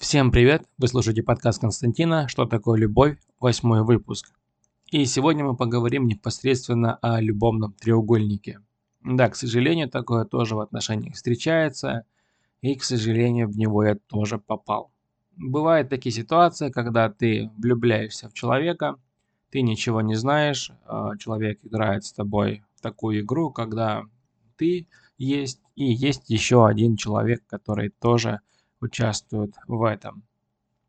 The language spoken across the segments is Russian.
Всем привет! Вы слушаете подкаст Константина «Что такое любовь?» Восьмой выпуск. И сегодня мы поговорим непосредственно о любовном треугольнике. Да, к сожалению, такое тоже в отношениях встречается, и, к сожалению, в него я тоже попал. Бывают такие ситуации, когда ты влюбляешься в человека, ты ничего не знаешь, а человек играет с тобой в такую игру, когда ты есть и есть еще один человек, который тоже участвуют в этом.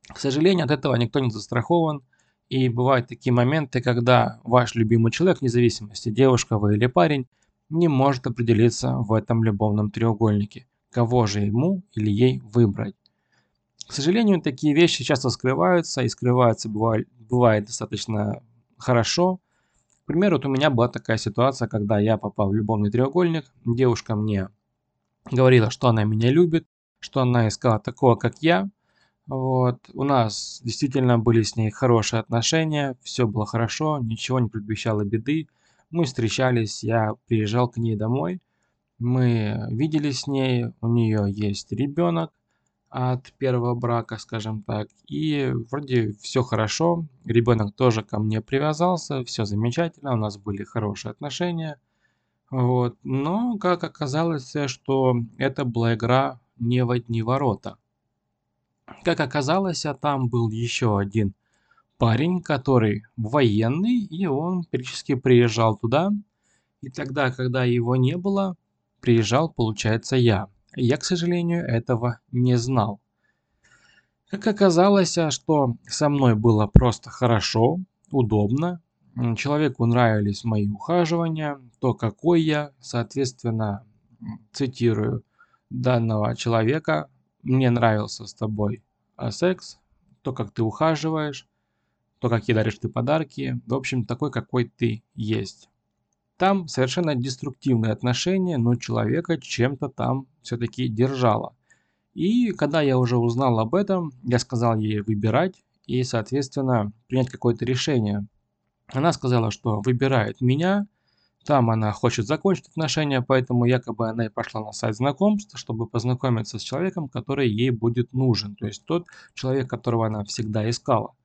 К сожалению, от этого никто не застрахован. И бывают такие моменты, когда ваш любимый человек, вне зависимости, девушка вы или парень, не может определиться в этом любовном треугольнике, кого же ему или ей выбрать. К сожалению, такие вещи часто скрываются, и скрываются бывает, бывает достаточно хорошо. К примеру, вот у меня была такая ситуация, когда я попал в любовный треугольник, девушка мне говорила, что она меня любит, что она искала такого, как я. Вот. У нас действительно были с ней хорошие отношения, все было хорошо, ничего не предвещало беды. Мы встречались, я приезжал к ней домой, мы виделись с ней, у нее есть ребенок от первого брака, скажем так, и вроде все хорошо, ребенок тоже ко мне привязался, все замечательно, у нас были хорошие отношения. Вот. Но, как оказалось, что это была игра не в одни ворота. Как оказалось, а там был еще один парень, который военный, и он периодически приезжал туда. И тогда, когда его не было, приезжал, получается, я. Я, к сожалению, этого не знал. Как оказалось, а что со мной было просто хорошо, удобно. Человеку нравились мои ухаживания, то, какой я, соответственно, цитирую, данного человека. Мне нравился с тобой а, секс, то, как ты ухаживаешь, то, какие даришь ты подарки. В общем, такой, какой ты есть. Там совершенно деструктивные отношения, но человека чем-то там все-таки держало. И когда я уже узнал об этом, я сказал ей выбирать и, соответственно, принять какое-то решение. Она сказала, что выбирает меня – там она хочет закончить отношения, поэтому якобы она и пошла на сайт знакомств, чтобы познакомиться с человеком, который ей будет нужен. То есть тот человек, которого она всегда искала.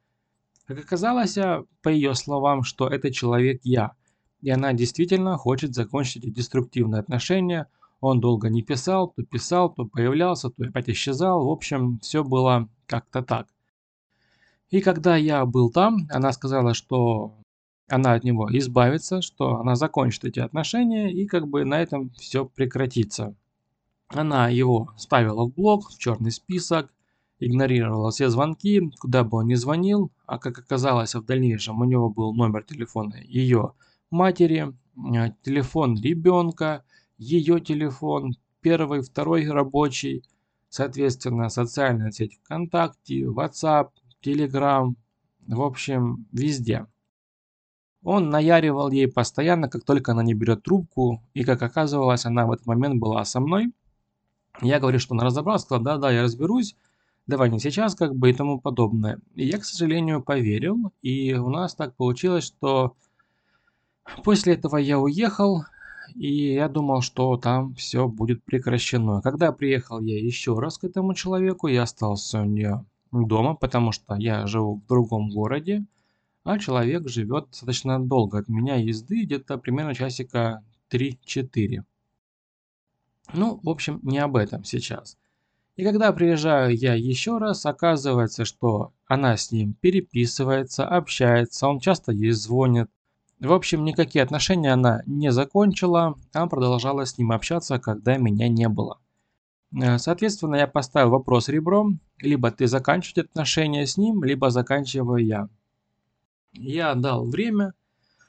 Как оказалось, а, по ее словам, что это человек я. И она действительно хочет закончить эти деструктивные отношения. Он долго не писал, то писал, то появлялся, то опять исчезал. В общем, все было как-то так. И когда я был там, она сказала, что она от него избавится, что она закончит эти отношения и как бы на этом все прекратится. Она его ставила в блок, в черный список, игнорировала все звонки, куда бы он ни звонил, а как оказалось в дальнейшем у него был номер телефона ее матери, э, телефон ребенка, ее телефон, первый, второй рабочий, соответственно, социальная сеть ВКонтакте, WhatsApp, Telegram, в общем, везде. Он наяривал ей постоянно, как только она не берет трубку, и как оказывалось, она в этот момент была со мной. Я говорю, что она разобралась, сказала, да-да, я разберусь, давай не сейчас, как бы и тому подобное. И я, к сожалению, поверил, и у нас так получилось, что после этого я уехал, и я думал, что там все будет прекращено. Когда приехал я еще раз к этому человеку, я остался у нее дома, потому что я живу в другом городе, а человек живет достаточно долго от меня езды, где-то примерно часика 3-4. Ну, в общем, не об этом сейчас. И когда приезжаю я еще раз, оказывается, что она с ним переписывается, общается, он часто ей звонит. В общем, никакие отношения она не закончила, а продолжала с ним общаться, когда меня не было. Э, соответственно, я поставил вопрос ребром, либо ты заканчиваешь отношения с ним, либо заканчиваю я. Я дал время.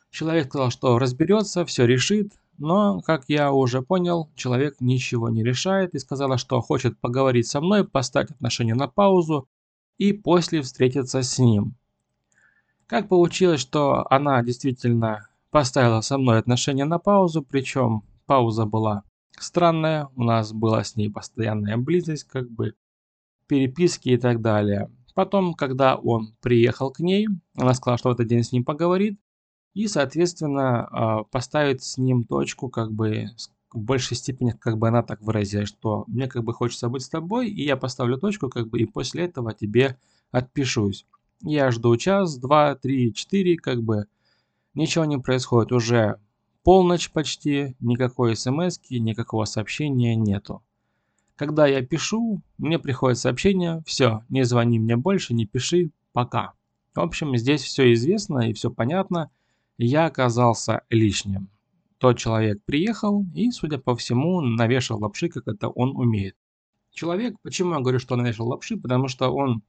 Человек сказал, что разберется, все решит. Но, как я уже понял, человек ничего не решает и сказала, что хочет поговорить со мной, поставить отношения на паузу и после встретиться с ним. Как получилось, что она действительно поставила со мной отношения на паузу, причем пауза была странная, у нас была с ней постоянная близость, как бы переписки и так далее. Потом, когда он приехал к ней, она сказала, что в этот день с ним поговорит. И, соответственно, а, поставит с ним точку, как бы в большей степени как бы она так выразилась, что мне как бы хочется быть с тобой, и я поставлю точку как бы, и после этого тебе отпишусь. Я жду час, два, три, четыре, как бы ничего не происходит. Уже полночь почти, никакой смс никакого сообщения нету. Когда я пишу, мне приходит сообщение, все, не звони мне больше, не пиши, пока. В общем, здесь все известно и все понятно. Я оказался лишним. Тот человек приехал и, судя по всему, навешал лапши, как это он умеет. Человек, почему я говорю, что навешал лапши, потому что он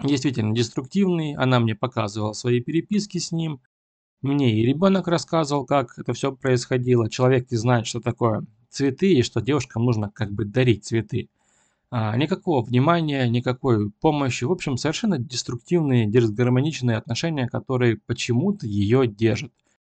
действительно деструктивный, она мне показывала свои переписки с ним, мне и ребенок рассказывал, как это все происходило. Человек не знает, что такое цветы и что девушкам нужно как бы дарить цветы. А, никакого внимания, никакой помощи. В общем, совершенно деструктивные, дисгармоничные отношения, которые почему-то ее держат.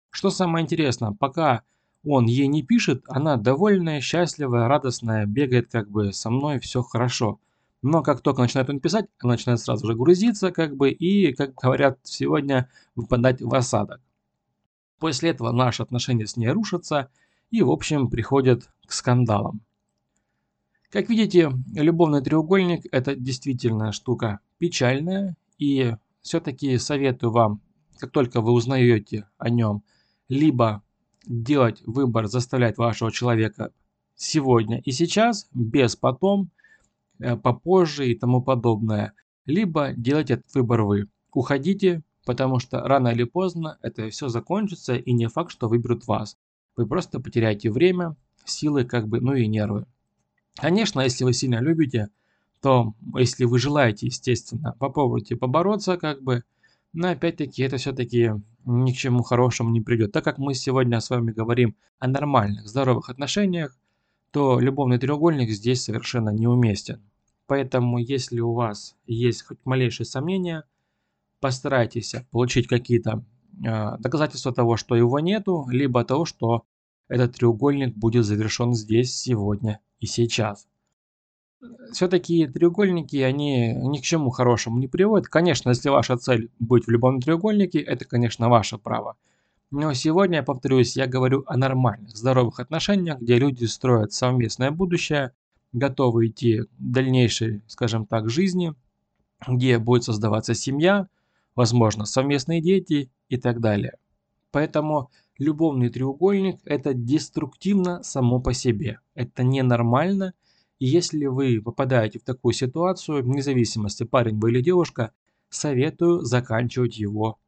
Что самое интересное, пока он ей не пишет, она довольная, счастливая, радостная, бегает как бы со мной, все хорошо. Но как только начинает он писать, она начинает сразу же грузиться как бы и, как говорят сегодня, выпадать в осадок. После этого наши отношения с ней рушатся и в общем приходят к скандалам. Как видите, любовный треугольник это действительно штука печальная и все-таки советую вам, как только вы узнаете о нем, либо делать выбор, заставлять вашего человека сегодня и сейчас, без потом, э, попозже и тому подобное. Либо делайте этот выбор вы. Уходите, потому что рано или поздно это все закончится и не факт, что выберут вас. Вы просто потеряете время, силы, как бы, ну и нервы. Конечно, если вы сильно любите, то если вы желаете, естественно, попробуйте побороться, как бы, но опять-таки это все-таки ни к чему хорошему не придет. Так как мы сегодня с вами говорим о нормальных, здоровых отношениях, то любовный треугольник здесь совершенно неуместен. Поэтому, если у вас есть хоть малейшие сомнения, постарайтесь получить какие-то э, доказательства того, что его нету, либо того, что этот треугольник будет завершен здесь, сегодня и сейчас все-таки треугольники, они ни к чему хорошему не приводят. Конечно, если ваша цель быть в любом треугольнике, это, конечно, ваше право. Но сегодня, я повторюсь, я говорю о нормальных, здоровых отношениях, где люди строят совместное будущее, готовы идти в дальнейшей, скажем так, жизни, где будет создаваться семья, возможно, совместные дети и так далее. Поэтому любовный треугольник – это деструктивно само по себе. Это ненормально, и если вы попадаете в такую ситуацию, вне зависимости, парень вы или девушка, советую заканчивать его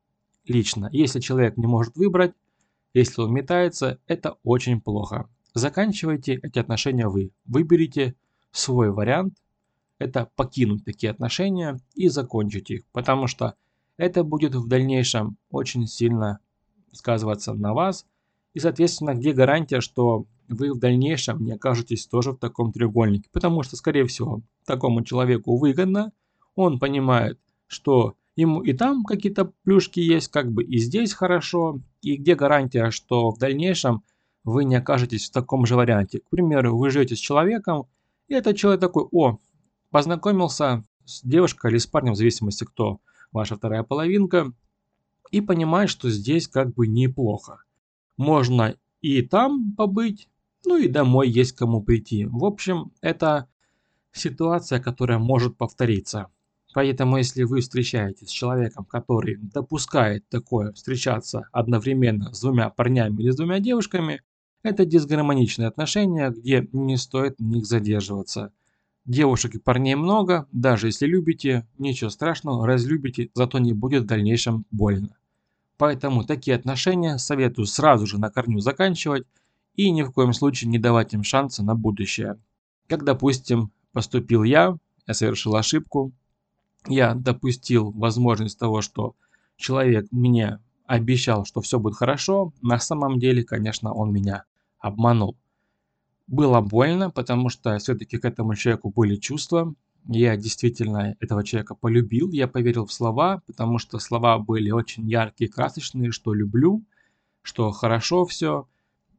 лично. Если человек не может выбрать, если он метается, это очень плохо. Заканчивайте эти отношения вы. Выберите свой вариант, это покинуть такие отношения и закончить их. Потому что это будет в дальнейшем очень сильно сказываться на вас. И, соответственно, где гарантия, что вы в дальнейшем не окажетесь тоже в таком треугольнике. Потому что, скорее всего, такому человеку выгодно, он понимает, что ему и там какие-то плюшки есть, как бы и здесь хорошо, и где гарантия, что в дальнейшем вы не окажетесь в таком же варианте. К примеру, вы живете с человеком, и этот человек такой, о, познакомился с девушкой или с парнем, в зависимости кто ваша вторая половинка, и понимает, что здесь как бы неплохо. Можно и там побыть, ну и домой есть кому прийти. В общем, это ситуация, которая может повториться. Поэтому, если вы встречаетесь с человеком, который допускает такое встречаться одновременно с двумя парнями или с двумя девушками, это дисгармоничные отношения, где не стоит в них задерживаться. Девушек и парней много, даже если любите, ничего страшного, разлюбите, зато не будет в дальнейшем больно. Поэтому такие отношения советую сразу же на корню заканчивать и ни в коем случае не давать им шанса на будущее. Как, допустим, поступил я, я совершил ошибку, я допустил возможность того, что человек мне обещал, что все будет хорошо, на самом деле, конечно, он меня обманул. Было больно, потому что все-таки к этому человеку были чувства. Я действительно этого человека полюбил, я поверил в слова, потому что слова были очень яркие, красочные, что люблю, что хорошо все.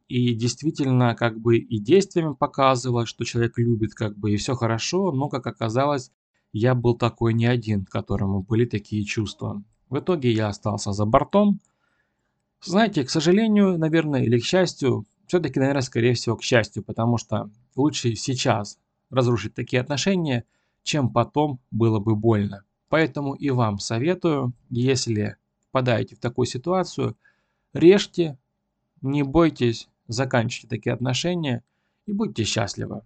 И действительно, как бы и действиями показывалось, что человек любит, как бы и все хорошо, но, как оказалось, я был такой не один, которому были такие чувства. В итоге я остался за бортом. Знаете, к сожалению, наверное, или к счастью, все-таки, наверное, скорее всего, к счастью, потому что лучше сейчас разрушить такие отношения, чем потом было бы больно. Поэтому и вам советую, если попадаете в такую ситуацию, режьте, не бойтесь, заканчивайте такие отношения и будьте счастливы.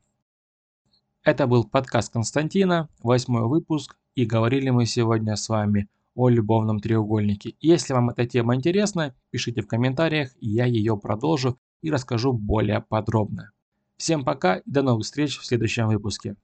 Это был подкаст Константина, восьмой выпуск, и говорили мы сегодня с вами о любовном треугольнике. Если вам эта тема интересна, пишите в комментариях, я ее продолжу и расскажу более подробно. Всем пока и до новых встреч в следующем выпуске.